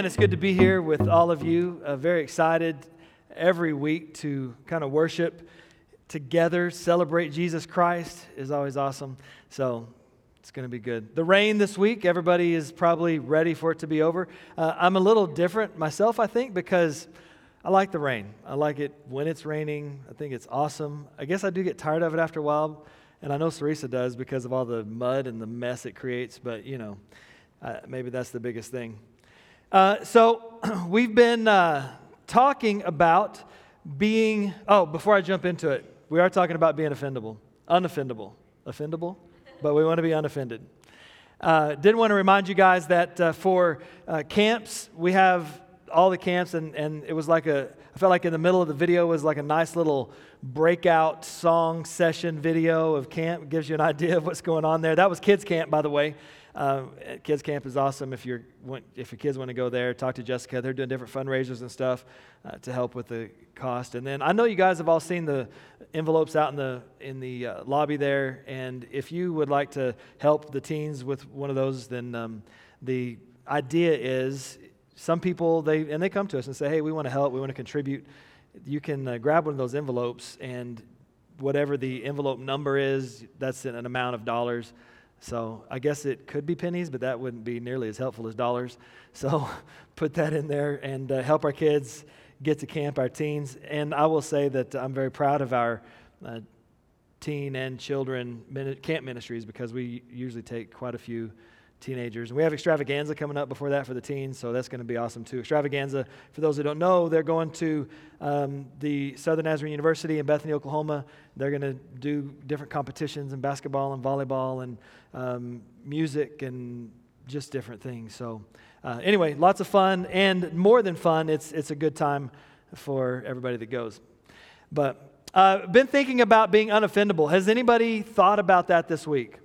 Man, it's good to be here with all of you. Uh, very excited every week to kind of worship together, celebrate Jesus Christ is always awesome. So it's going to be good. The rain this week, everybody is probably ready for it to be over. Uh, I'm a little different myself, I think, because I like the rain. I like it when it's raining. I think it's awesome. I guess I do get tired of it after a while, and I know Sarisa does because of all the mud and the mess it creates, but you know, uh, maybe that's the biggest thing. Uh, so, we've been uh, talking about being, oh, before I jump into it, we are talking about being offendable, unoffendable. Offendable? But we want to be unoffended. Uh, did want to remind you guys that uh, for uh, camps, we have all the camps, and, and it was like a, I felt like in the middle of the video was like a nice little breakout song session video of camp. Gives you an idea of what's going on there. That was kids' camp, by the way. Uh, kids camp is awesome. If you're if your kids want to go there, talk to Jessica. They're doing different fundraisers and stuff uh, to help with the cost. And then I know you guys have all seen the envelopes out in the in the uh, lobby there. And if you would like to help the teens with one of those, then um, the idea is some people they and they come to us and say, "Hey, we want to help. We want to contribute." You can uh, grab one of those envelopes and whatever the envelope number is, that's an amount of dollars so I guess it could be pennies, but that wouldn't be nearly as helpful as dollars. So put that in there and uh, help our kids get to camp, our teens. And I will say that I'm very proud of our uh, teen and children camp ministries because we usually take quite a few teenagers. And we have extravaganza coming up before that for the teens, so that's going to be awesome too. Extravaganza, for those who don't know, they're going to um, the Southern Nazarene University in Bethany, Oklahoma. They're going to do different competitions in basketball and volleyball and um, music and just different things. So, uh, anyway, lots of fun, and more than fun, it's, it's a good time for everybody that goes. But uh, been thinking about being unoffendable. Has anybody thought about that this week?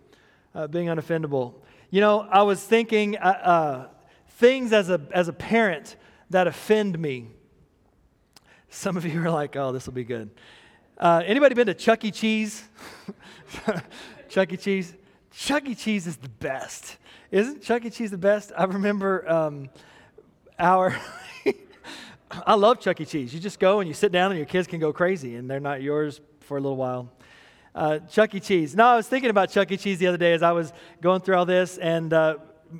Uh, being unoffendable. You know, I was thinking uh, uh, things as a, as a parent that offend me. Some of you are like, oh, this will be good. Uh, anybody been to Chuck E. Cheese? Chuck E. Cheese? Chuck E. Cheese is the best. Isn't Chuck E. Cheese the best? I remember um, our. I love Chuck E. Cheese. You just go and you sit down and your kids can go crazy and they're not yours for a little while uh, Chuck E. Cheese. No, I was thinking about Chuck E. Cheese the other day as I was going through all this, and uh,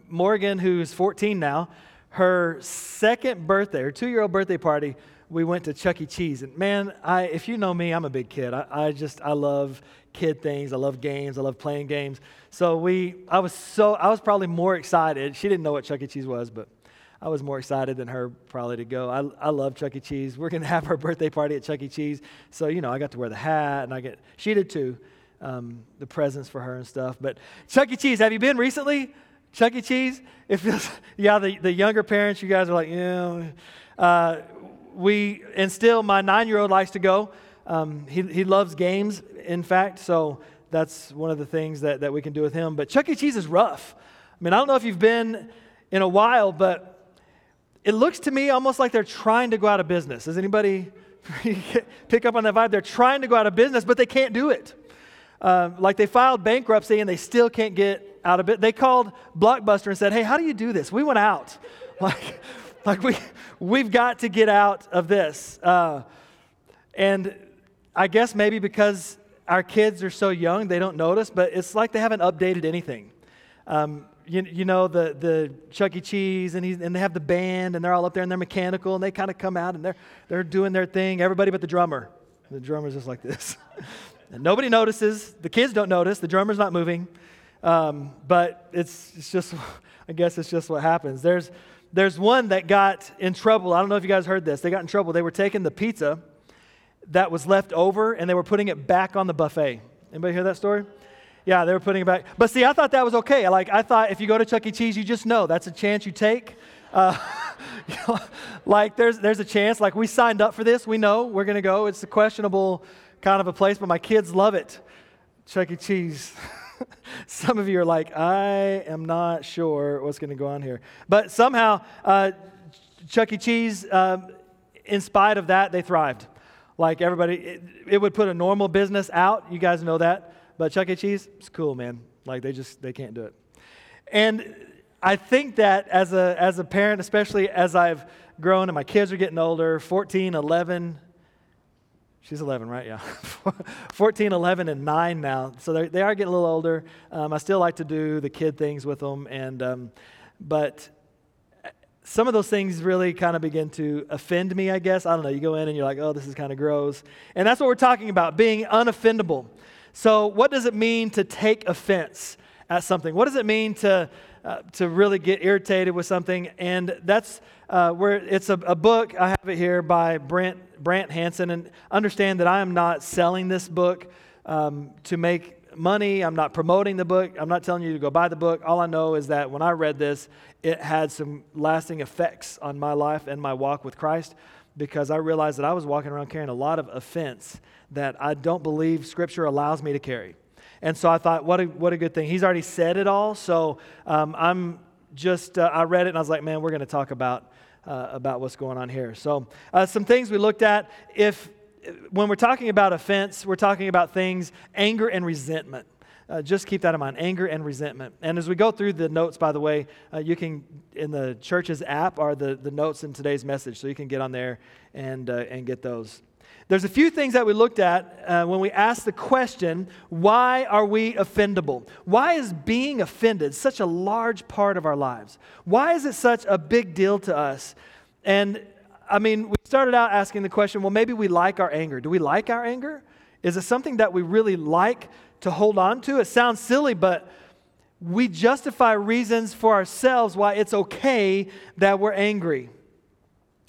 Morgan, who's 14 now, her second birthday, her two year old birthday party, we went to Chuck E. Cheese. And man, I, if you know me, I'm a big kid. I, I just, I love kid things. I love games. I love playing games. So we, I was so, I was probably more excited. She didn't know what Chuck E. Cheese was, but I was more excited than her probably to go. I, I love Chuck E. Cheese. We're going to have our birthday party at Chuck E. Cheese. So, you know, I got to wear the hat and I get, she did too, um, the presents for her and stuff. But Chuck E. Cheese, have you been recently? Chuck E. Cheese? It feels, yeah, the, the younger parents, you guys are like, yeah. Uh, we, and still my nine year old likes to go. Um, he, he loves games, in fact. So that's one of the things that, that we can do with him. But Chuck E. Cheese is rough. I mean, I don't know if you've been in a while, but it looks to me almost like they're trying to go out of business. Does anybody pick up on that vibe? They're trying to go out of business, but they can't do it. Uh, like they filed bankruptcy and they still can't get out of it. They called Blockbuster and said, "Hey, how do you do this? We went out. Like, like we we've got to get out of this." Uh, and I guess maybe because our kids are so young, they don't notice, but it's like they haven't updated anything. Um, you, you know, the, the Chuck E. Cheese, and, and they have the band, and they're all up there, and they're mechanical, and they kind of come out, and they're, they're doing their thing. Everybody but the drummer. The drummer's just like this. and nobody notices. The kids don't notice. The drummer's not moving. Um, but it's, it's just, I guess it's just what happens. There's, there's one that got in trouble. I don't know if you guys heard this. They got in trouble. They were taking the pizza that was left over, and they were putting it back on the buffet. Anybody hear that story? Yeah, they were putting it back. But see, I thought that was okay. Like, I thought if you go to Chuck E. Cheese, you just know that's a chance you take. Uh, like, there's, there's a chance. Like, we signed up for this. We know we're going to go. It's a questionable kind of a place, but my kids love it. Chuck E. Cheese. Some of you are like, I am not sure what's going to go on here. But somehow, uh, Chuck E. Cheese, um, in spite of that, they thrived. Like everybody, it, it would put a normal business out. You guys know that. But Chuck E. Cheese, it's cool, man. Like they just they can't do it. And I think that as a, as a parent, especially as I've grown and my kids are getting older 14, 11, She's 11, right? Yeah. 14, 11, and 9 now. So they are getting a little older. Um, I still like to do the kid things with them. And, um, but some of those things really kind of begin to offend me, I guess. I don't know. You go in and you're like, oh, this is kind of gross. And that's what we're talking about being unoffendable. So, what does it mean to take offense at something? What does it mean to, uh, to really get irritated with something? And that's uh, where it's a, a, book, I have it here by Brent, Brant Hansen. And understand that I am not selling this book um, to make money. I'm not promoting the book. I'm not telling you to go buy the book. All I know is that when I read this, it had some lasting effects on my life and my walk with Christ because I realized that I was walking around carrying a lot of offense that I don't believe Scripture allows me to carry. And so I thought, what a, what a good thing. He's already said it all. So um, I'm just, uh, I read it and I was like, man, we're going to talk about uh, about what's going on here. So, uh, some things we looked at. If when we're talking about offense, we're talking about things anger and resentment. Uh, just keep that in mind anger and resentment. And as we go through the notes, by the way, uh, you can, in the church's app, are the, the notes in today's message. So you can get on there and, uh, and get those. There's a few things that we looked at uh, when we asked the question, why are we offendable? Why is being offended such a large part of our lives? Why is it such a big deal to us? And I mean, we started out asking the question, well, maybe we like our anger. Do we like our anger? Is it something that we really like to hold on to? It sounds silly, but we justify reasons for ourselves why it's okay that we're angry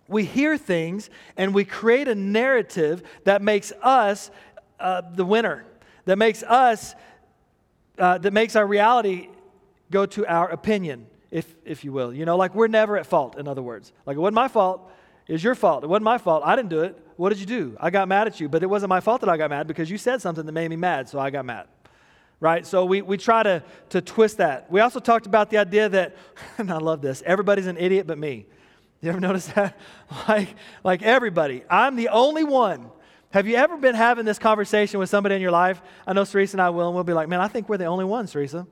we hear things and we create a narrative that makes us uh, the winner, that makes us, uh, that makes our reality go to our opinion, if, if you will. You know, like we're never at fault, in other words. Like it wasn't my fault, it's your fault. It wasn't my fault. I didn't do it. What did you do? I got mad at you, but it wasn't my fault that I got mad because you said something that made me mad, so I got mad right? So we, we try to, to twist that. We also talked about the idea that, and I love this, everybody's an idiot but me. You ever notice that? like, like everybody, I'm the only one. Have you ever been having this conversation with somebody in your life? I know Teresa and I will, and we'll be like, man, I think we're the only ones, Teresa.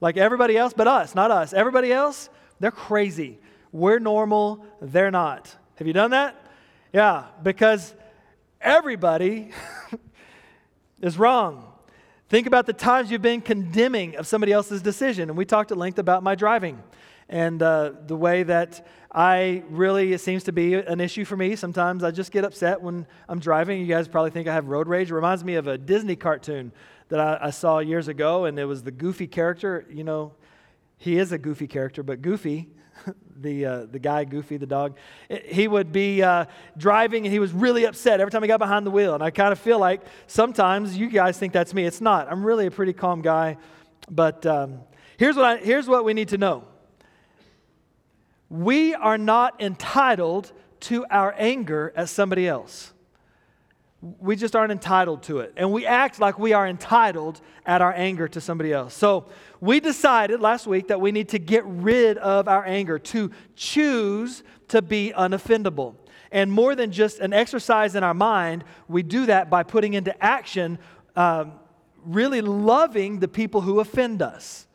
Like everybody else, but us, not us. Everybody else, they're crazy. We're normal, they're not. Have you done that? Yeah, because everybody is wrong. Think about the times you've been condemning of somebody else's decision. And we talked at length about my driving and uh, the way that I really, it seems to be an issue for me. Sometimes I just get upset when I'm driving. You guys probably think I have road rage. It reminds me of a Disney cartoon that I, I saw years ago, and it was the Goofy character. You know, he is a goofy character, but Goofy, the, uh, the guy, Goofy, the dog, he would be uh, driving and he was really upset every time he got behind the wheel. And I kind of feel like sometimes you guys think that's me. It's not. I'm really a pretty calm guy. But um, here's, what I, here's what we need to know we are not entitled to our anger as somebody else. We just aren't entitled to it. And we act like we are entitled at our anger to somebody else. So we decided last week that we need to get rid of our anger, to choose to be unoffendable. And more than just an exercise in our mind, we do that by putting into action um, really loving the people who offend us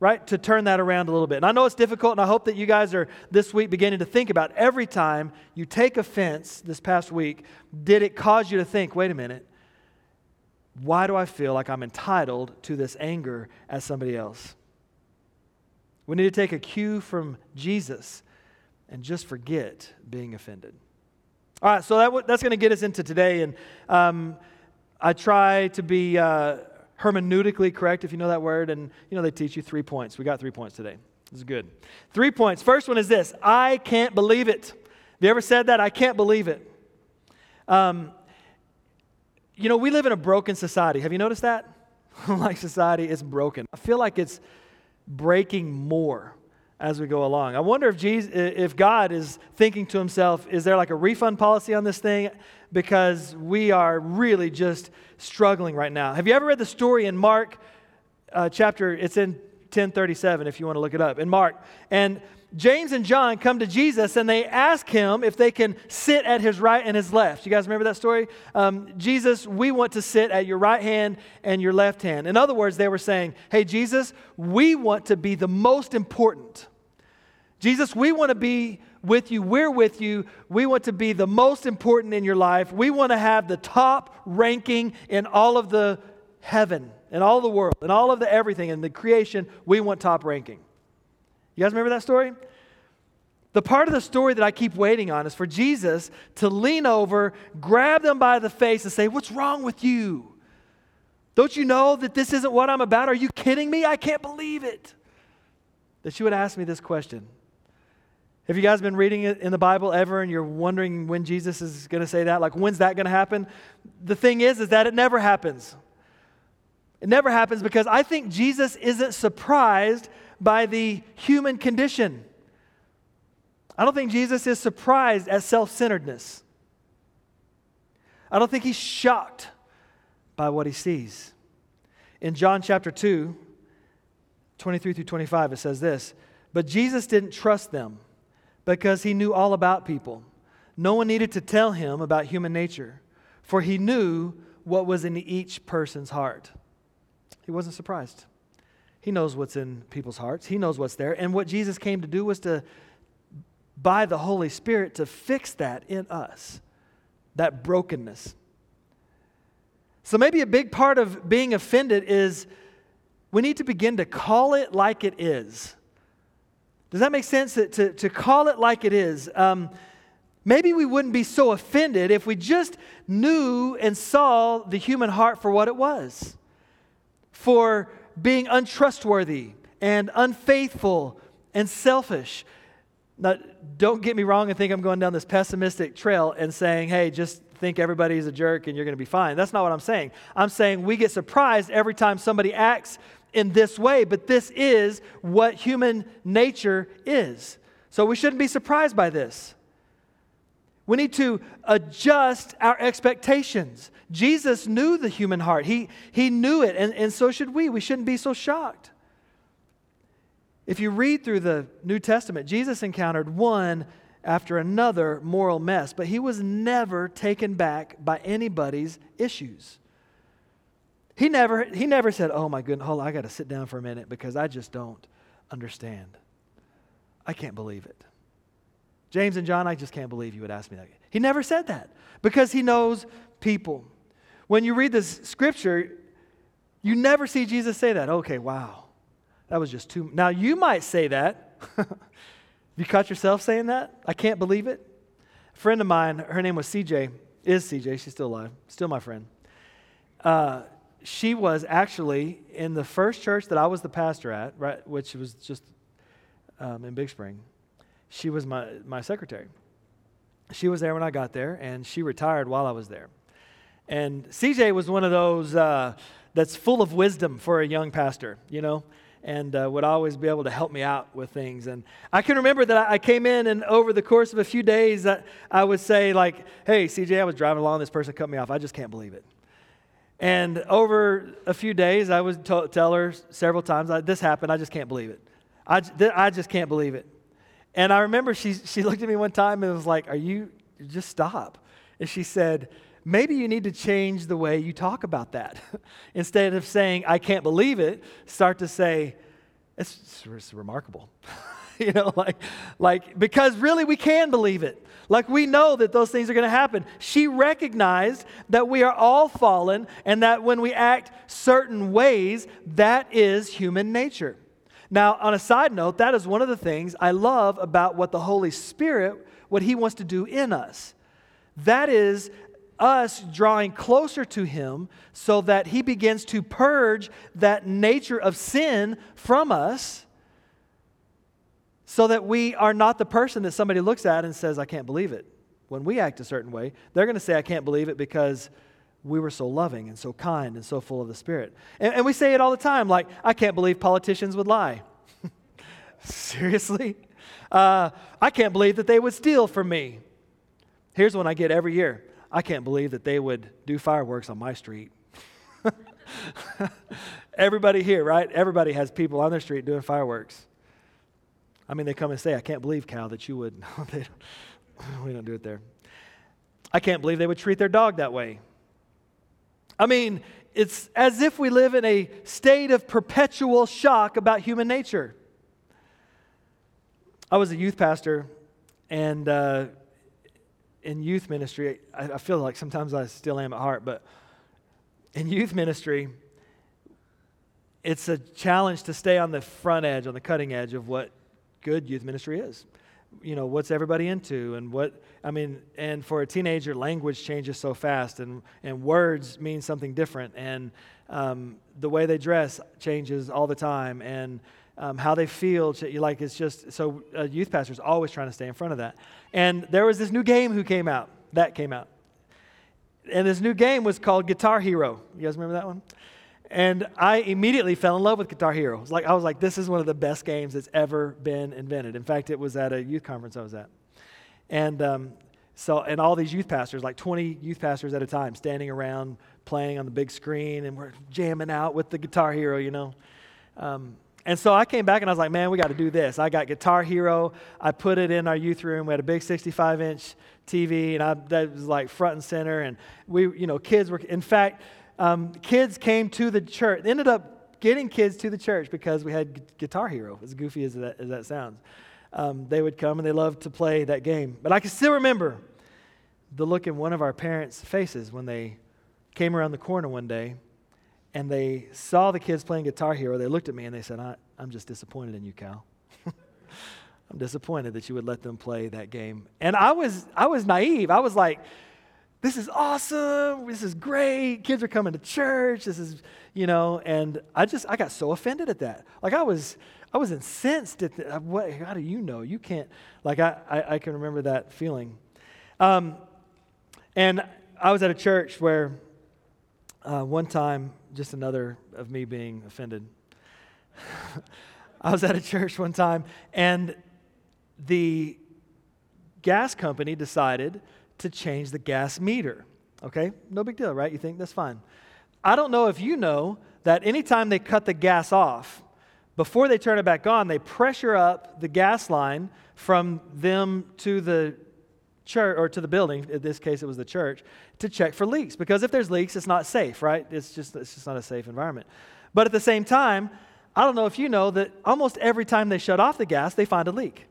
right? To turn that around a little bit. And I know it's difficult, and I hope that you guys are this week beginning to think about every time you take offense this past week, did it cause you to think, wait a minute, why do I feel like I'm entitled to this anger as somebody else? We need to take a cue from Jesus and just forget being offended. All right, so that, that's going to get us into today. And um, I try to be. Uh, hermeneutically correct, if you know that word. And, you know, they teach you three points. We got three points today. This is good. Three points. First one is this I can't believe it. Have you ever said that? I can't believe it. Um, you know, we live in a broken society. Have you noticed that? like society is broken. I feel like it's breaking more as we go along. I wonder if Jesus, if God is thinking to himself, is there like a refund policy on this thing? Because we are really just struggling right now. Have you ever read the story in Mark uh, chapter? It's in 1037 if you want to look it up, in Mark. And James and John come to Jesus and they ask him if they can sit at his right and his left. You guys remember that story? Um, Jesus, we want to sit at your right hand and your left hand. In other words, they were saying, Hey, Jesus, we want to be the most important. Jesus, we want to be with you. We're with you. We want to be the most important in your life. We want to have the top ranking in all of the heaven, in all the world, in all of the everything, in the creation. We want top ranking. You guys remember that story? The part of the story that I keep waiting on is for Jesus to lean over, grab them by the face, and say, What's wrong with you? Don't you know that this isn't what I'm about? Are you kidding me? I can't believe it. That you would ask me this question have you guys been reading it in the Bible ever and you're wondering when Jesus is going to say that? Like, when's that going to happen? The thing is, is that it never happens. It never happens because I think Jesus isn't surprised by the human condition. I don't think Jesus is surprised at self centeredness. I don't think he's shocked by what he sees. In John chapter 2, 23 through 25, it says this But Jesus didn't trust them because he knew all about people. No one needed to tell him about human nature, for he knew what was in each person's heart. He wasn't surprised. He knows what's in people's hearts, he knows what's there. And what Jesus came to do was to, by the Holy Spirit, to fix that in us, that brokenness. So maybe a big part of being offended is we need to begin to call it like it is. Does that make sense? To, to, to call it like it is. Um, maybe we wouldn't be so offended if we just knew and saw the human heart for what it was for being untrustworthy and unfaithful and selfish. Now, don't get me wrong and think I'm going down this pessimistic trail and saying, hey, just think everybody's a jerk and you're going to be fine. That's not what I'm saying. I'm saying we get surprised every time somebody acts in this way, but this is what human nature is. So we shouldn't be surprised by this. We need to adjust our expectations. Jesus knew the human heart, he, he knew it, and, and so should we. We shouldn't be so shocked. If you read through the New Testament, Jesus encountered one after another moral mess, but he was never taken back by anybody's issues. He never, he never said, Oh my goodness, hold on, I got to sit down for a minute because I just don't understand. I can't believe it. James and John, I just can't believe you would ask me that. He never said that because he knows people. When you read this scripture, you never see Jesus say that. Okay, wow. That was just too. Now, you might say that. you caught yourself saying that? I can't believe it. A friend of mine, her name was CJ, is CJ, she's still alive, still my friend. Uh, she was actually in the first church that I was the pastor at, right, which was just um, in Big Spring. She was my, my secretary. She was there when I got there, and she retired while I was there. And CJ was one of those uh, that's full of wisdom for a young pastor, you know, and uh, would always be able to help me out with things. And I can remember that I came in, and over the course of a few days, I, I would say, like, hey, CJ, I was driving along, this person cut me off. I just can't believe it. And over a few days, I would t- tell her several times, This happened. I just can't believe it. I, just can't believe it. And I remember she, she looked at me one time and was like, Are you, just stop. And she said, Maybe you need to change the way you talk about that. Instead of saying, I can't believe it, start to say, It's, it's remarkable. you know, like, like, because really we can believe it. Like we know that those things are going to happen. She recognized that we are all fallen and that when we act certain ways, that is human nature. Now, on a side note, that is one of the things I love about what the Holy Spirit, what He wants to do in us. That is us drawing closer to Him so that He begins to purge that nature of sin from us so that we are not the person that somebody looks at and says, I can't believe it. When we act a certain way, they're going to say, I can't believe it because we were so loving and so kind and so full of the Spirit. And, and we say it all the time, like, I can't believe politicians would lie. Seriously? Uh, I can't believe that they would steal from me. Here's one I get every year I can't believe that they would do fireworks on my street. Everybody here, right? Everybody has people on their street doing fireworks. I mean, they come and say, I can't believe, Cal, that you would. don't, we don't do it there. I can't believe they would treat their dog that way. I mean, it's as if we live in a state of perpetual shock about human nature. I was a youth pastor, and uh, in youth ministry, I, I feel like sometimes I still am at heart, but in youth ministry, it's a challenge to stay on the front edge, on the cutting edge of what good youth ministry is. You know, what's everybody into and what, I mean, and for a teenager, language changes so fast and, and words mean something different and um, the way they dress changes all the time and um, how they feel. Like it's just, so a youth pastor is always trying to stay in front of that. And there was this new game who came out, that came out. And this new game was called Guitar Hero. You guys remember that one? And I immediately fell in love with Guitar Hero. Like, I was like, this is one of the best games that's ever been invented. In fact, it was at a youth conference I was at. And um, so, and all these youth pastors, like 20 youth pastors at a time, standing around playing on the big screen, and we're jamming out with the Guitar Hero, you know. Um, and so I came back and I was like, man, we got to do this. I got Guitar Hero. I put it in our youth room. We had a big 65 inch TV, and I, that was like front and center. And we, you know, kids were, in fact, um, kids came to the church. Ended up getting kids to the church because we had Guitar Hero, as goofy as that, as that sounds. Um, they would come and they loved to play that game. But I can still remember the look in one of our parents' faces when they came around the corner one day and they saw the kids playing Guitar Hero. They looked at me and they said, I, am just disappointed in you, Cal. I'm disappointed that you would let them play that game. And I was, I was naive. I was like, this is awesome. This is great. Kids are coming to church. This is, you know, and I just, I got so offended at that. Like I was, I was incensed at the, what, how do you know? You can't, like I, I, I can remember that feeling. Um, and I was at a church where uh, one time, just another of me being offended. I was at a church one time and the gas company decided to change the gas meter. Okay? No big deal, right? You think that's fine. I don't know if you know that anytime they cut the gas off, before they turn it back on, they pressure up the gas line from them to the church or to the building. In this case, it was the church to check for leaks because if there's leaks, it's not safe, right? It's just it's just not a safe environment. But at the same time, I don't know if you know that almost every time they shut off the gas, they find a leak.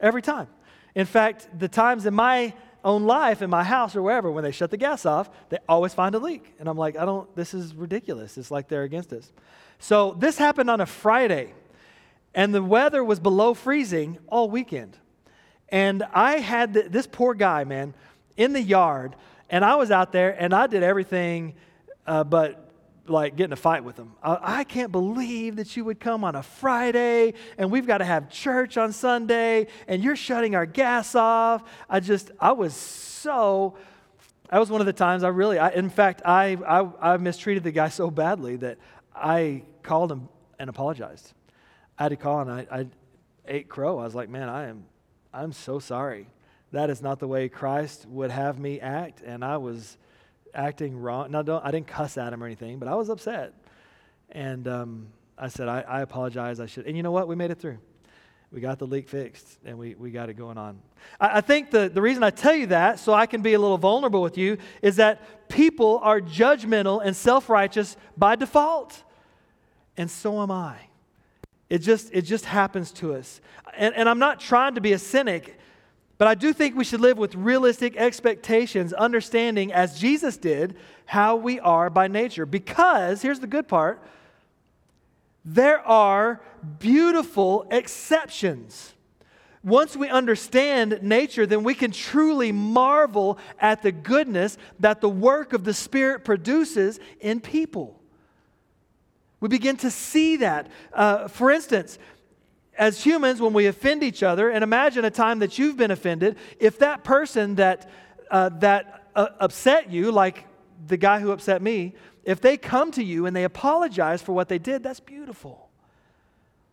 Every time. In fact, the times in my own life in my house or wherever, when they shut the gas off, they always find a leak. And I'm like, I don't, this is ridiculous. It's like they're against us. So this happened on a Friday, and the weather was below freezing all weekend. And I had the, this poor guy, man, in the yard, and I was out there and I did everything uh, but like getting a fight with them. I, I, can't believe that you would come on a Friday and we've got to have church on Sunday and you're shutting our gas off. I just, I was so, that was one of the times I really, I, in fact, I, I, I mistreated the guy so badly that I called him and apologized. I had to call and I, I ate crow. I was like, man, I am, I'm so sorry. That is not the way Christ would have me act. And I was, acting wrong. Now, don't, I didn't cuss at him or anything, but I was upset. And um, I said, I, I apologize. I should. And you know what? We made it through. We got the leak fixed and we, we got it going on. I, I think the, the reason I tell you that, so I can be a little vulnerable with you, is that people are judgmental and self righteous by default. And so am I. It just, it just happens to us. And, and I'm not trying to be a cynic. But I do think we should live with realistic expectations, understanding, as Jesus did, how we are by nature. Because, here's the good part there are beautiful exceptions. Once we understand nature, then we can truly marvel at the goodness that the work of the Spirit produces in people. We begin to see that. Uh, for instance, as humans, when we offend each other, and imagine a time that you've been offended, if that person that, uh, that uh, upset you, like the guy who upset me, if they come to you and they apologize for what they did, that's beautiful.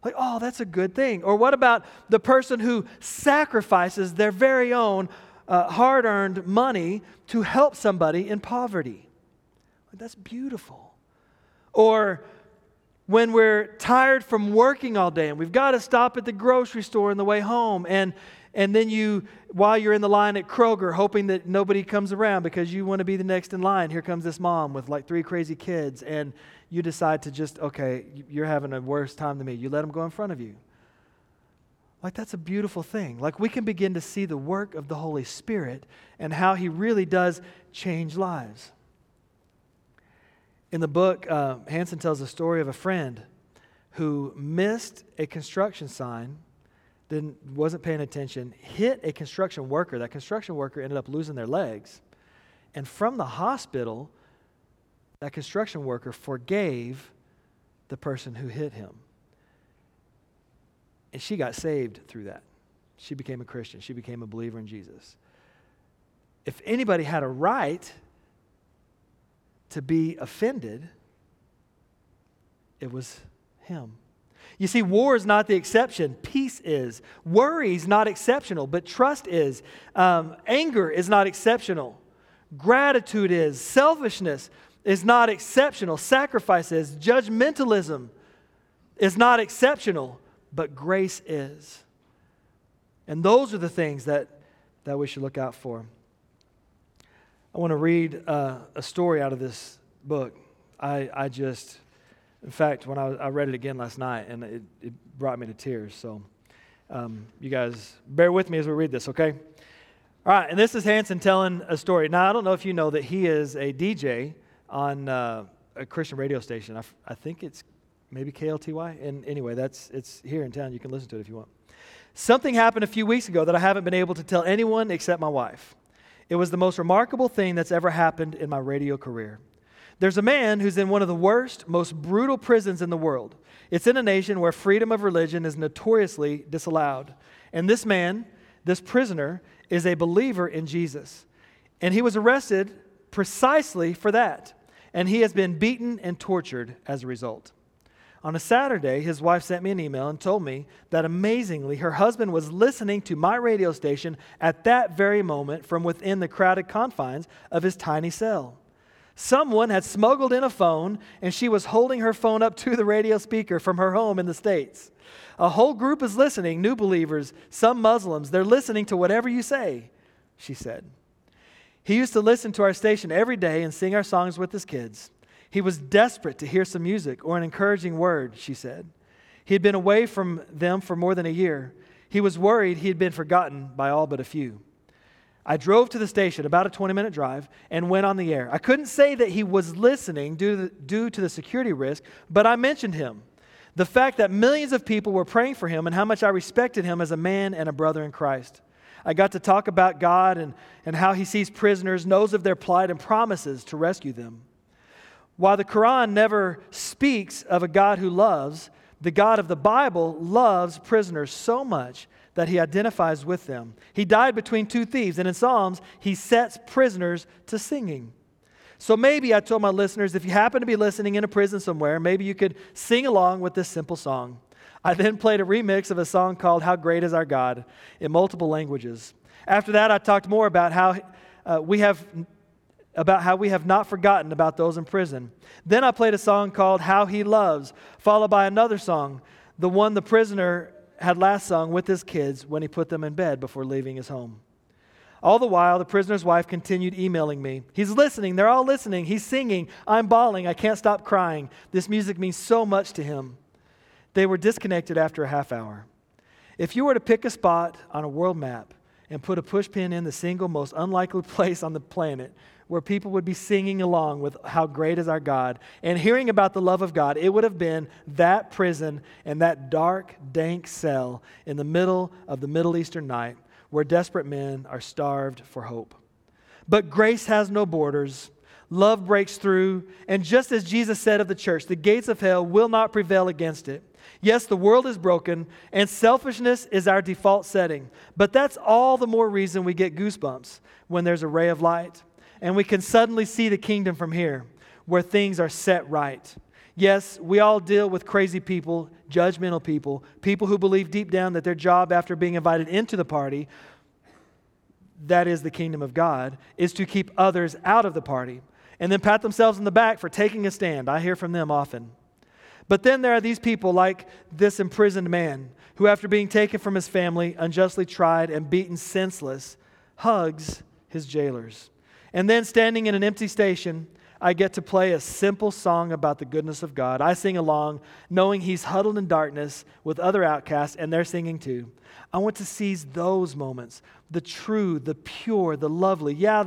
Like, oh, that's a good thing. Or what about the person who sacrifices their very own uh, hard earned money to help somebody in poverty? Like, that's beautiful. Or when we're tired from working all day and we've got to stop at the grocery store on the way home and and then you while you're in the line at Kroger hoping that nobody comes around because you want to be the next in line here comes this mom with like three crazy kids and you decide to just okay you're having a worse time than me. You let them go in front of you. Like that's a beautiful thing. Like we can begin to see the work of the holy spirit and how he really does change lives in the book, uh, Hansen tells the story of a friend who missed a construction sign, didn't, wasn't paying attention, hit a construction worker. That construction worker ended up losing their legs. And from the hospital, that construction worker forgave the person who hit him. And she got saved through that. She became a Christian, she became a believer in Jesus. If anybody had a right to be offended, it was him. You see, war is not the exception. Peace is. Worry is not exceptional, but trust is. Um, anger is not exceptional. Gratitude is. Selfishness is not exceptional. Sacrifice is. Judgmentalism is not exceptional, but grace is. And those are the things that, that we should look out for. I want to read uh, a story out of this book. I, I just, in fact, when I, I read it again last night, and it, it brought me to tears. So, um, you guys bear with me as we read this, okay? All right, and this is Hansen telling a story. Now, I don't know if you know that he is a DJ on uh, a Christian radio station. I, f- I think it's maybe KLTY. And anyway, that's it's here in town. You can listen to it if you want. Something happened a few weeks ago that I haven't been able to tell anyone except my wife. It was the most remarkable thing that's ever happened in my radio career. There's a man who's in one of the worst, most brutal prisons in the world. It's in a nation where freedom of religion is notoriously disallowed. And this man, this prisoner, is a believer in Jesus. And he was arrested precisely for that. And he has been beaten and tortured as a result. On a Saturday, his wife sent me an email and told me that amazingly, her husband was listening to my radio station at that very moment from within the crowded confines of his tiny cell. Someone had smuggled in a phone, and she was holding her phone up to the radio speaker from her home in the States. A whole group is listening, new believers, some Muslims. They're listening to whatever you say, she said. He used to listen to our station every day and sing our songs with his kids. He was desperate to hear some music or an encouraging word, she said. He had been away from them for more than a year. He was worried he had been forgotten by all but a few. I drove to the station, about a 20 minute drive, and went on the air. I couldn't say that he was listening due to, the, due to the security risk, but I mentioned him. The fact that millions of people were praying for him and how much I respected him as a man and a brother in Christ. I got to talk about God and, and how he sees prisoners, knows of their plight, and promises to rescue them. While the Quran never speaks of a God who loves, the God of the Bible loves prisoners so much that he identifies with them. He died between two thieves, and in Psalms, he sets prisoners to singing. So maybe I told my listeners if you happen to be listening in a prison somewhere, maybe you could sing along with this simple song. I then played a remix of a song called How Great Is Our God in multiple languages. After that, I talked more about how uh, we have about how we have not forgotten about those in prison. Then I played a song called How He Loves, followed by another song, the one the prisoner had last sung with his kids when he put them in bed before leaving his home. All the while, the prisoner's wife continued emailing me. He's listening. They're all listening. He's singing. I'm bawling. I can't stop crying. This music means so much to him. They were disconnected after a half hour. If you were to pick a spot on a world map and put a pushpin in the single most unlikely place on the planet where people would be singing along with how great is our God and hearing about the love of God, it would have been that prison and that dark, dank cell in the middle of the Middle Eastern night where desperate men are starved for hope. But grace has no borders. Love breaks through, and just as Jesus said of the church, the gates of hell will not prevail against it. Yes, the world is broken, and selfishness is our default setting, but that's all the more reason we get goosebumps when there's a ray of light and we can suddenly see the kingdom from here where things are set right. Yes, we all deal with crazy people, judgmental people, people who believe deep down that their job after being invited into the party, that is the kingdom of God, is to keep others out of the party. and then pat themselves on the back for taking a stand. I hear from them often. But then there are these people like this imprisoned man who, after being taken from his family, unjustly tried, and beaten senseless, hugs his jailers. And then, standing in an empty station, I get to play a simple song about the goodness of God. I sing along, knowing he's huddled in darkness with other outcasts, and they're singing too. I want to seize those moments the true, the pure, the lovely. Yeah,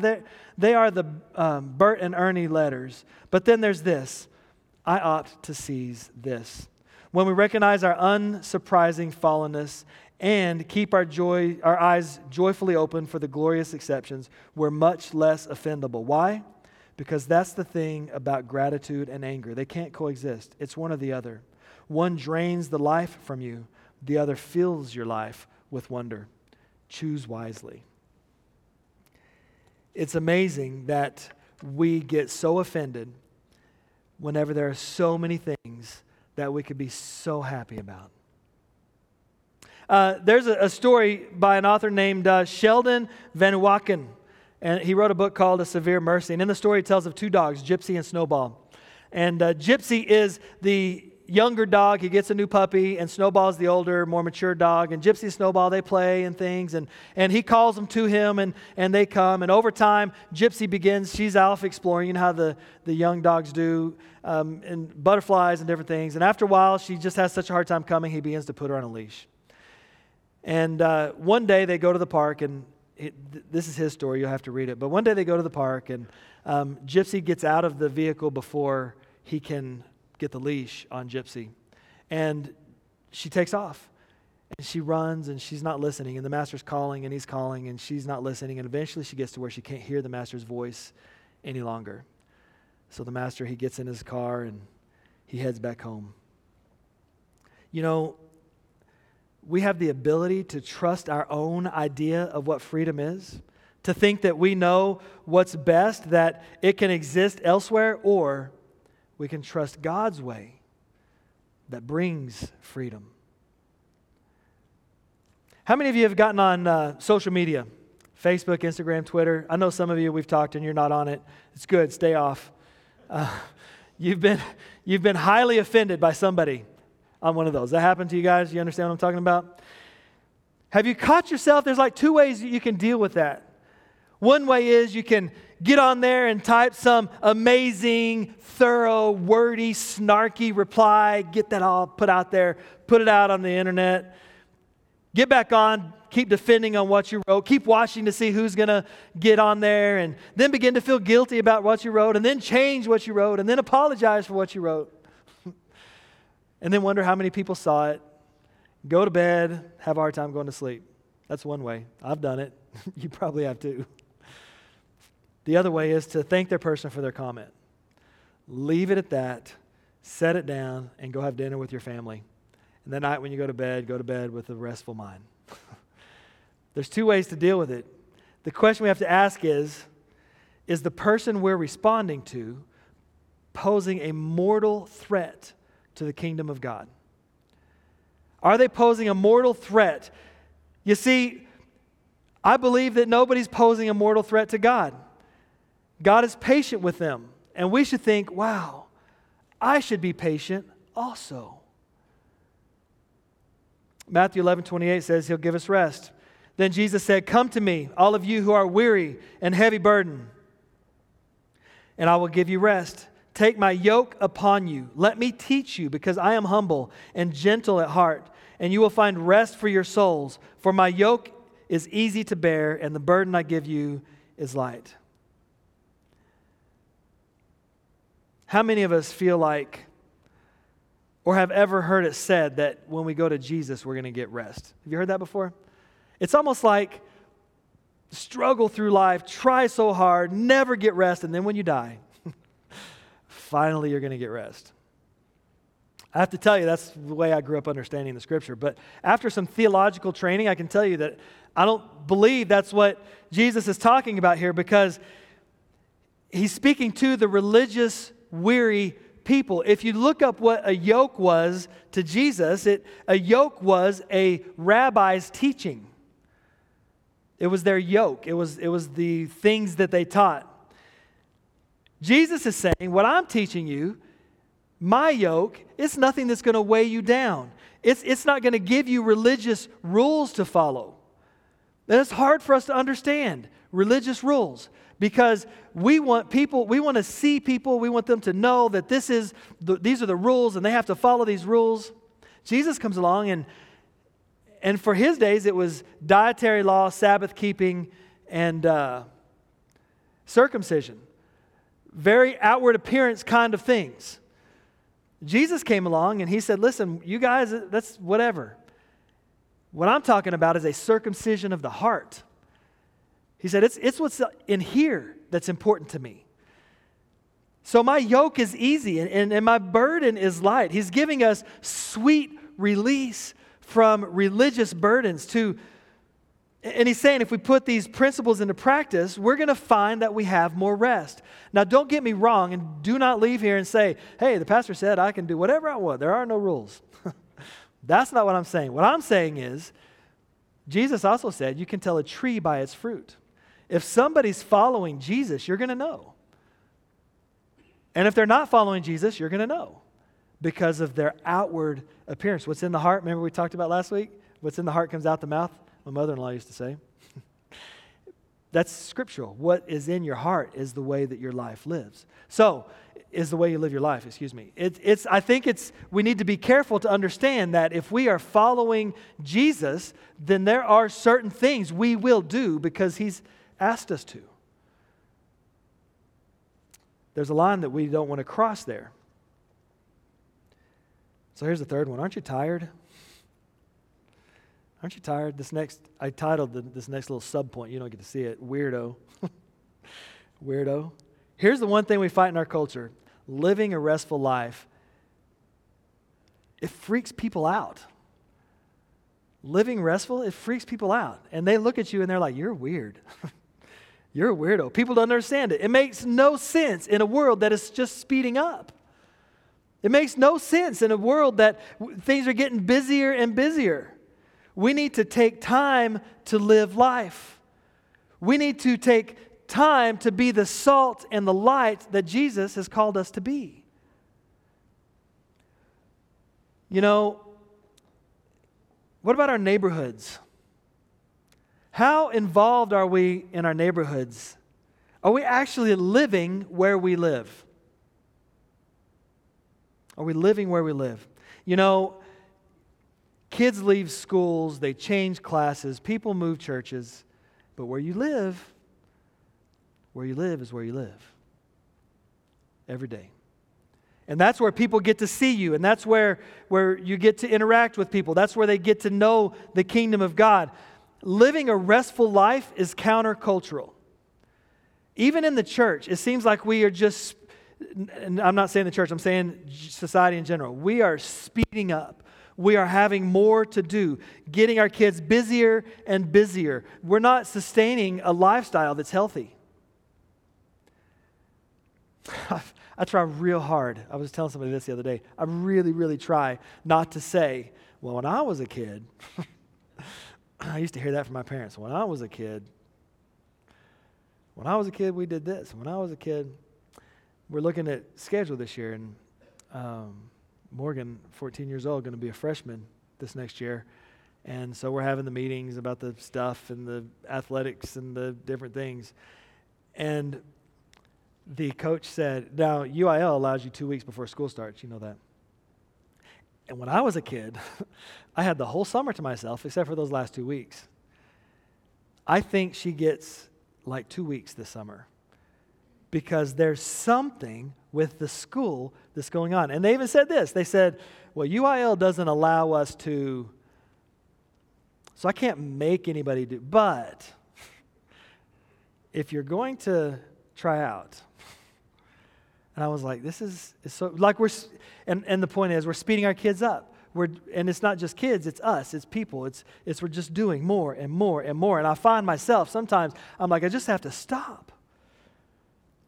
they are the um, Bert and Ernie letters. But then there's this I ought to seize this. When we recognize our unsurprising fallenness and keep our, joy, our eyes joyfully open for the glorious exceptions, we're much less offendable. Why? Because that's the thing about gratitude and anger. They can't coexist, it's one or the other. One drains the life from you, the other fills your life with wonder. Choose wisely. It's amazing that we get so offended whenever there are so many things that we could be so happy about. Uh, there's a, a, story by an author named uh, Sheldon Vanauken, and he wrote a book called A Severe Mercy. And in the story, it tells of two dogs, Gypsy and Snowball. And uh, Gypsy is the younger dog. He gets a new puppy, and Snowball's the older, more mature dog. And Gypsy and Snowball, they play and things. And, and he calls them to him, and, and they come. And over time, Gypsy begins, she's off exploring, you know how the, the young dogs do, um, and butterflies and different things. And after a while, she just has such a hard time coming, he begins to put her on a leash. And uh, one day they go to the park, and it, this is his story, you'll have to read it. But one day they go to the park, and um, Gypsy gets out of the vehicle before he can get the leash on Gypsy. And she takes off. And she runs and she's not listening. And the master's calling and he's calling and she's not listening. And eventually she gets to where she can't hear the master's voice any longer. So the master, he gets in his car and he heads back home. You know, we have the ability to trust our own idea of what freedom is, to think that we know what's best, that it can exist elsewhere, or we can trust God's way that brings freedom. How many of you have gotten on uh, social media? Facebook, Instagram, Twitter. I know some of you we've talked and you're not on it. It's good, stay off. Uh, you've, been, you've been highly offended by somebody on one of those. That happened to you guys? You understand what I'm talking about? Have you caught yourself? There's like two ways that you can deal with that. One way is you can get on there and type some amazing, thorough, wordy, snarky reply, get that all put out there, put it out on the internet. Get back on, keep defending on what you wrote, keep watching to see who's going to get on there, and then begin to feel guilty about what you wrote, and then change what you wrote, and then apologize for what you wrote and then wonder how many people saw it, go to bed, have a hard time going to sleep. That's one way. I've done it. you probably have too. The other way is to thank their person for their comment. Leave it at that, set it down, and go have dinner with your family. And that night when you go to bed, go to bed with a restful mind. There's two ways to deal with it. The question we have to ask is Is the person we're responding to posing a mortal threat to the kingdom of God? Are they posing a mortal threat? You see, I believe that nobody's posing a mortal threat to God. God is patient with them. And we should think, wow, I should be patient also. Matthew 11, 28 says he'll give us rest. Then Jesus said, Come to me, all of you who are weary and heavy burdened, and I will give you rest. Take my yoke upon you. Let me teach you, because I am humble and gentle at heart, and you will find rest for your souls. For my yoke is easy to bear, and the burden I give you is light. How many of us feel like, or have ever heard it said, that when we go to Jesus, we're going to get rest? Have you heard that before? It's almost like struggle through life, try so hard, never get rest, and then when you die, finally you're going to get rest. I have to tell you, that's the way I grew up understanding the scripture. But after some theological training, I can tell you that I don't believe that's what Jesus is talking about here because he's speaking to the religious, weary people. If you look up what a yoke was to Jesus, it, a yoke was a rabbi's teaching. It was their yoke, it was, it was the things that they taught. Jesus is saying, What I'm teaching you, my yoke, it's nothing that's going to weigh you down. It's, it's not going to give you religious rules to follow. And it's hard for us to understand religious rules because we want people, we want to see people, we want them to know that this is the, these are the rules and they have to follow these rules. Jesus comes along and and for his days it was dietary law, Sabbath keeping, and uh, circumcision. Very outward appearance kind of things. Jesus came along and he said, Listen, you guys, that's whatever. What I'm talking about is a circumcision of the heart. He said, It's, it's what's in here that's important to me. So my yoke is easy and, and, and my burden is light. He's giving us sweet release from religious burdens to and he's saying if we put these principles into practice, we're going to find that we have more rest. Now, don't get me wrong, and do not leave here and say, hey, the pastor said I can do whatever I want. There are no rules. That's not what I'm saying. What I'm saying is, Jesus also said you can tell a tree by its fruit. If somebody's following Jesus, you're going to know. And if they're not following Jesus, you're going to know because of their outward appearance. What's in the heart, remember we talked about last week? What's in the heart comes out the mouth, my mother in law used to say. That's scriptural. What is in your heart is the way that your life lives. So, is the way you live your life, excuse me. It, it's, I think it's, we need to be careful to understand that if we are following Jesus, then there are certain things we will do because he's asked us to. There's a line that we don't want to cross there. So here's the third one. Aren't you tired? Aren't you tired? This next, I titled the, this next little sub point. You don't get to see it. Weirdo. Weirdo. Here's the one thing we fight in our culture living a restful life. It freaks people out. Living restful, it freaks people out. And they look at you and they're like, You're weird. You're a weirdo. People don't understand it. It makes no sense in a world that is just speeding up. It makes no sense in a world that things are getting busier and busier. We need to take time to live life. We need to take time to be the salt and the light that Jesus has called us to be. You know, what about our neighborhoods? How involved are we in our neighborhoods? Are we actually living where we live? Are we living where we live? You know, kids leave schools, they change classes, people move churches, but where you live, where you live is where you live. Every day. And that's where people get to see you, and that's where, where you get to interact with people. That's where they get to know the kingdom of God. Living a restful life is countercultural. Even in the church, it seems like we are just I'm not saying the church, I'm saying society in general. We are speeding up. We are having more to do, getting our kids busier and busier. We're not sustaining a lifestyle that's healthy. I try real hard. I was telling somebody this the other day. I really, really try not to say, well, when I was a kid, I used to hear that from my parents. When I was a kid, when I was a kid, we did this. When I was a kid, we're looking at schedule this year, and um, Morgan, 14 years old, going to be a freshman this next year. And so we're having the meetings about the stuff and the athletics and the different things. And the coach said, Now, UIL allows you two weeks before school starts. You know that. And when I was a kid, I had the whole summer to myself except for those last two weeks. I think she gets like two weeks this summer because there's something with the school that's going on. And they even said this they said, well, UIL doesn't allow us to, so I can't make anybody do, but if you're going to try out, and I was like, this is, is so, like we're, and, and the point is, we're speeding our kids up. We're, and it's not just kids, it's us, it's people. It's, it's we're just doing more and more and more. And I find myself sometimes, I'm like, I just have to stop.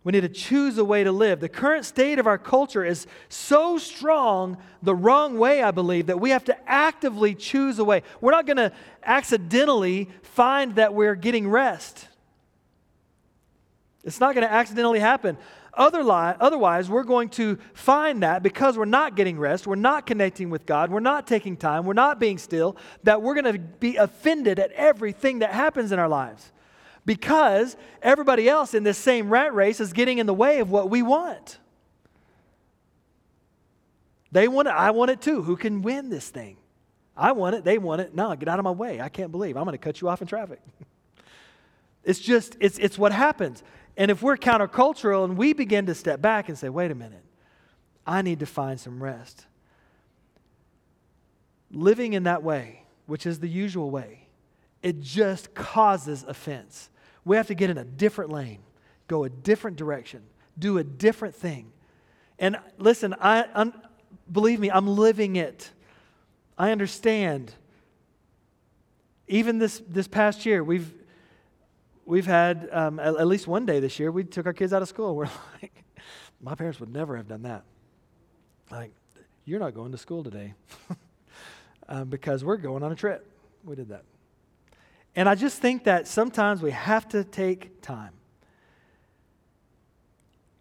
We need to choose a way to live. The current state of our culture is so strong the wrong way, I believe, that we have to actively choose a way. We're not going to accidentally find that we're getting rest. It's not going to accidentally happen. Otherwise, we're going to find that because we're not getting rest, we're not connecting with God, we're not taking time, we're not being still, that we're going to be offended at everything that happens in our lives because everybody else in this same rat race is getting in the way of what we want. They want it, I want it too. Who can win this thing? I want it, they want it. No, get out of my way. I can't believe I'm going to cut you off in traffic. it's just, it's, it's what happens. And if we're countercultural and we begin to step back and say, wait a minute, I need to find some rest. Living in that way, which is the usual way, it just causes offense. We have to get in a different lane, go a different direction, do a different thing. And listen, I, I'm, believe me, I'm living it. I understand. Even this, this past year, we've, we've had, um, at, at, least one day this year, we took our kids out of school. We're like, my parents would never have done that. Like, you're not going to school today um, because we're going on a trip. We did that. And I just think that sometimes we have to take time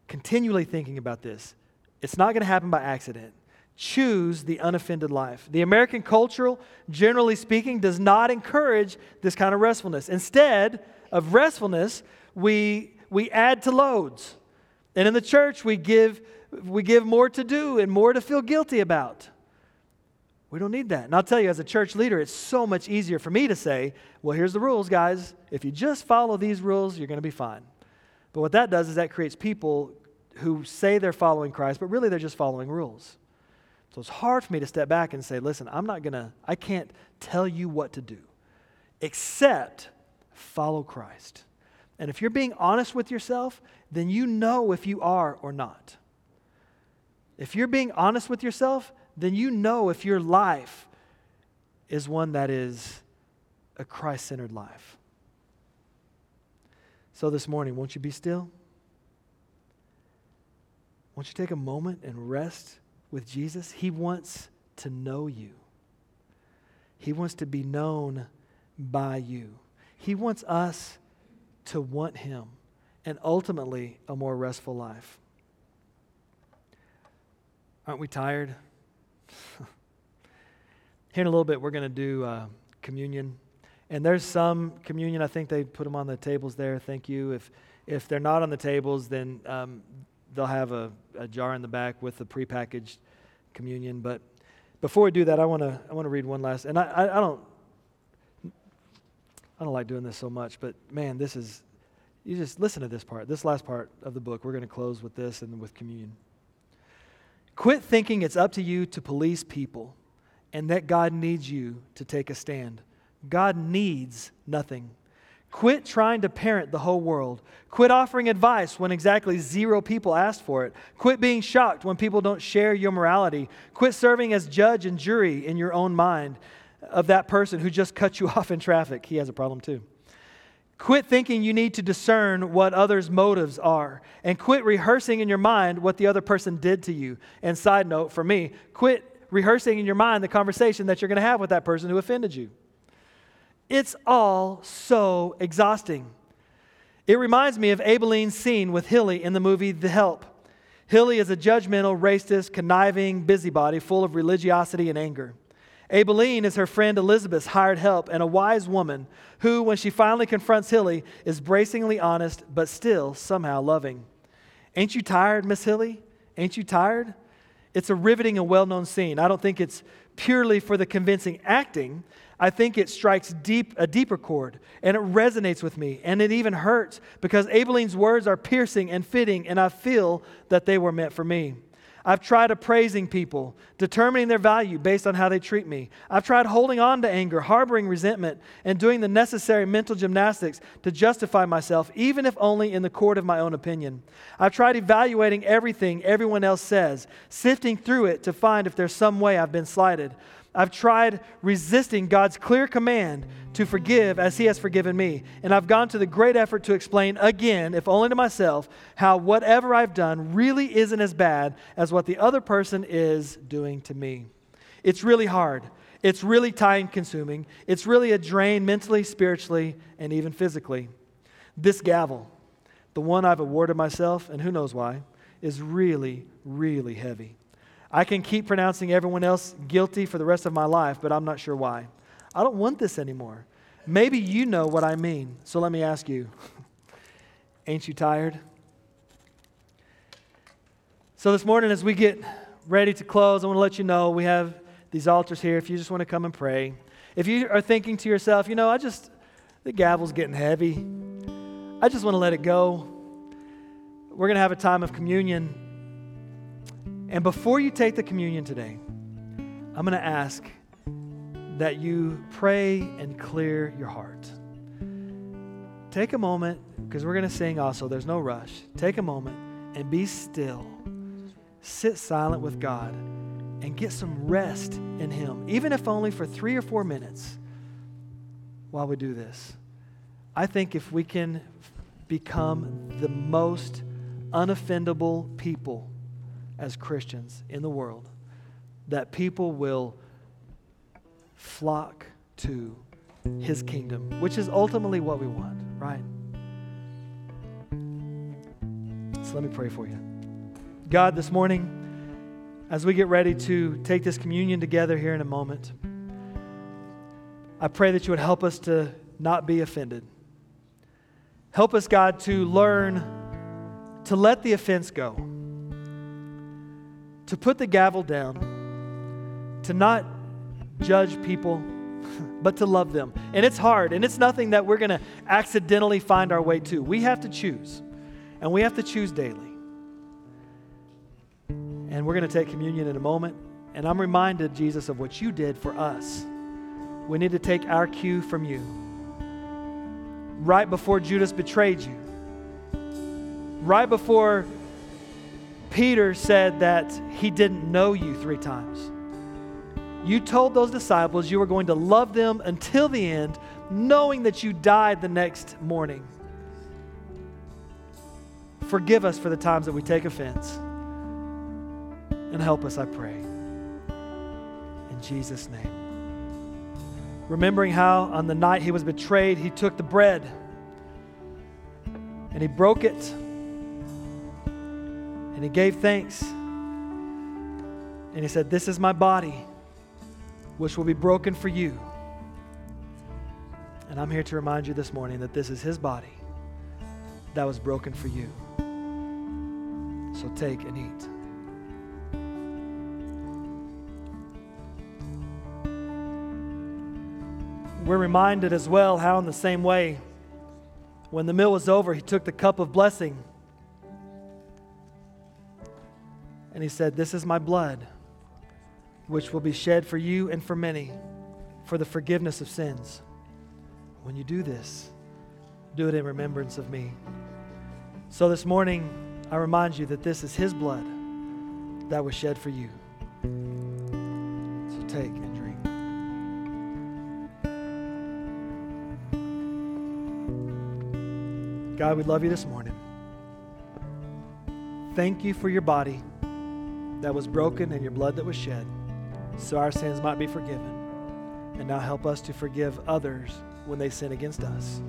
continually thinking about this. It's not going to happen by accident choose the unoffended life. The American cultural, generally speaking, does not encourage this kind of restfulness. Instead of restfulness, we, we add to loads. And in the church, we give, we give more to do and more to feel guilty about. We don't need that. And I'll tell you, as a church leader, it's so much easier for me to say, well, here's the rules, guys. If you just follow these rules, you're going to be fine. But what that does is that creates people who say they're following Christ, but really they're just following rules. So it's hard for me to step back and say, listen, I'm not going to, I can't tell you what to do except follow Christ. And if you're being honest with yourself, then you know if you are or not. If you're being honest with yourself, then you know if your life is one that is a Christ centered life. So this morning, won't you be still? Won't you take a moment and rest with Jesus, He wants to know you. He wants to be known by you. He wants us to want Him and ultimately a more restful life. Aren't we tired? Here in a little bit, we're going to do uh, communion. And there's some communion, I think they put them on the tables there. Thank you. If, if they're not on the tables, then um, they'll have a, a jar in the back with the prepackaged communion. But before we do that, I want to I want to read one last. And I, I, I don't I don't like doing this so much, but man, this is you just listen to this part. This last part of the book. We're going to close with this and with communion. Quit thinking it's up to you to police people and that God needs you to take a stand. God needs nothing. Quit trying to parent the whole world. Quit offering advice when exactly zero people asked for it. Quit being shocked when people don't share your morality. Quit serving as judge and jury in your own mind of that person who just cut you off in traffic. He has a problem too. Quit thinking you need to discern what others' motives are. And quit rehearsing in your mind what the other person did to you. And side note for me, quit rehearsing in your mind the conversation that you're going to have with that person who offended you. It's all so exhausting. It reminds me of Aibileen's scene with Hilly in the movie The Help. Hilly is a judgmental, racist, conniving busybody full of religiosity and anger. Aibileen is her friend Elizabeth's hired help and a wise woman who, when she finally confronts Hilly, is bracingly honest but still somehow loving. Ain't you tired, Miss Hilly? Ain't you tired? It's a riveting and well known scene. I don't think it's purely for the convincing acting, I think it strikes deep, a deeper chord and it resonates with me and it even hurts because Aibileen's words are piercing and fitting and I feel that they were meant for me. I've tried appraising people, determining their value based on how they treat me. I've tried holding on to anger, harboring resentment, and doing the necessary mental gymnastics to justify myself, even if only in the court of my own opinion. I've tried evaluating everything everyone else says, sifting through it to find if there's some way I've been slighted. I've tried resisting God's clear command to forgive as He has forgiven me. And I've gone to the great effort to explain again, if only to myself, how whatever I've done really isn't as bad as what the other person is doing to me. It's really hard. It's really time consuming. It's really a drain mentally, spiritually, and even physically. This gavel, the one I've awarded myself, and who knows why, is really, really heavy. I can keep pronouncing everyone else guilty for the rest of my life, but I'm not sure why. I don't want this anymore. Maybe you know what I mean, so let me ask you Ain't you tired? So, this morning, as we get ready to close, I want to let you know we have these altars here if you just want to come and pray. If you are thinking to yourself, you know, I just, the gavel's getting heavy, I just want to let it go. We're going to have a time of communion. And before you take the communion today, I'm going to ask that you pray and clear your heart. Take a moment, because we're going to sing also, there's no rush. Take a moment and be still. Sit silent with God and get some rest in Him, even if only for three or four minutes while we do this. I think if we can become the most unoffendable people as Christians in the world, that people will flock to His kingdom, which is ultimately what we want, right? So let me pray for you. God, this morning, as we get ready to take this communion together here in a moment, I pray that you would help us to not be offended. Help us, God, to learn to let the offense go, to put the gavel down, to not judge people, but to love them. And it's hard, and it's nothing that we're going to accidentally find our way to. We have to choose, and we have to choose daily. And we're going to take communion in a moment. And I'm reminded, Jesus, of what you did for us. We need to take our cue from you. Right before Judas betrayed you, right before Peter said that he didn't know you three times, you told those disciples you were going to love them until the end, knowing that you died the next morning. Forgive us for the times that we take offense. And help us, I pray. In Jesus' name. Remembering how on the night he was betrayed, he took the bread and he broke it and he gave thanks. And he said, This is my body, which will be broken for you. And I'm here to remind you this morning that this is his body that was broken for you. So take and eat. We're reminded as well how, in the same way, when the meal was over, he took the cup of blessing and he said, This is my blood, which will be shed for you and for many for the forgiveness of sins. When you do this, do it in remembrance of me. So this morning, I remind you that this is his blood that was shed for you. So take and drink. God, we love you this morning. Thank you for your body that was broken and your blood that was shed, so our sins might be forgiven. And now help us to forgive others when they sin against us.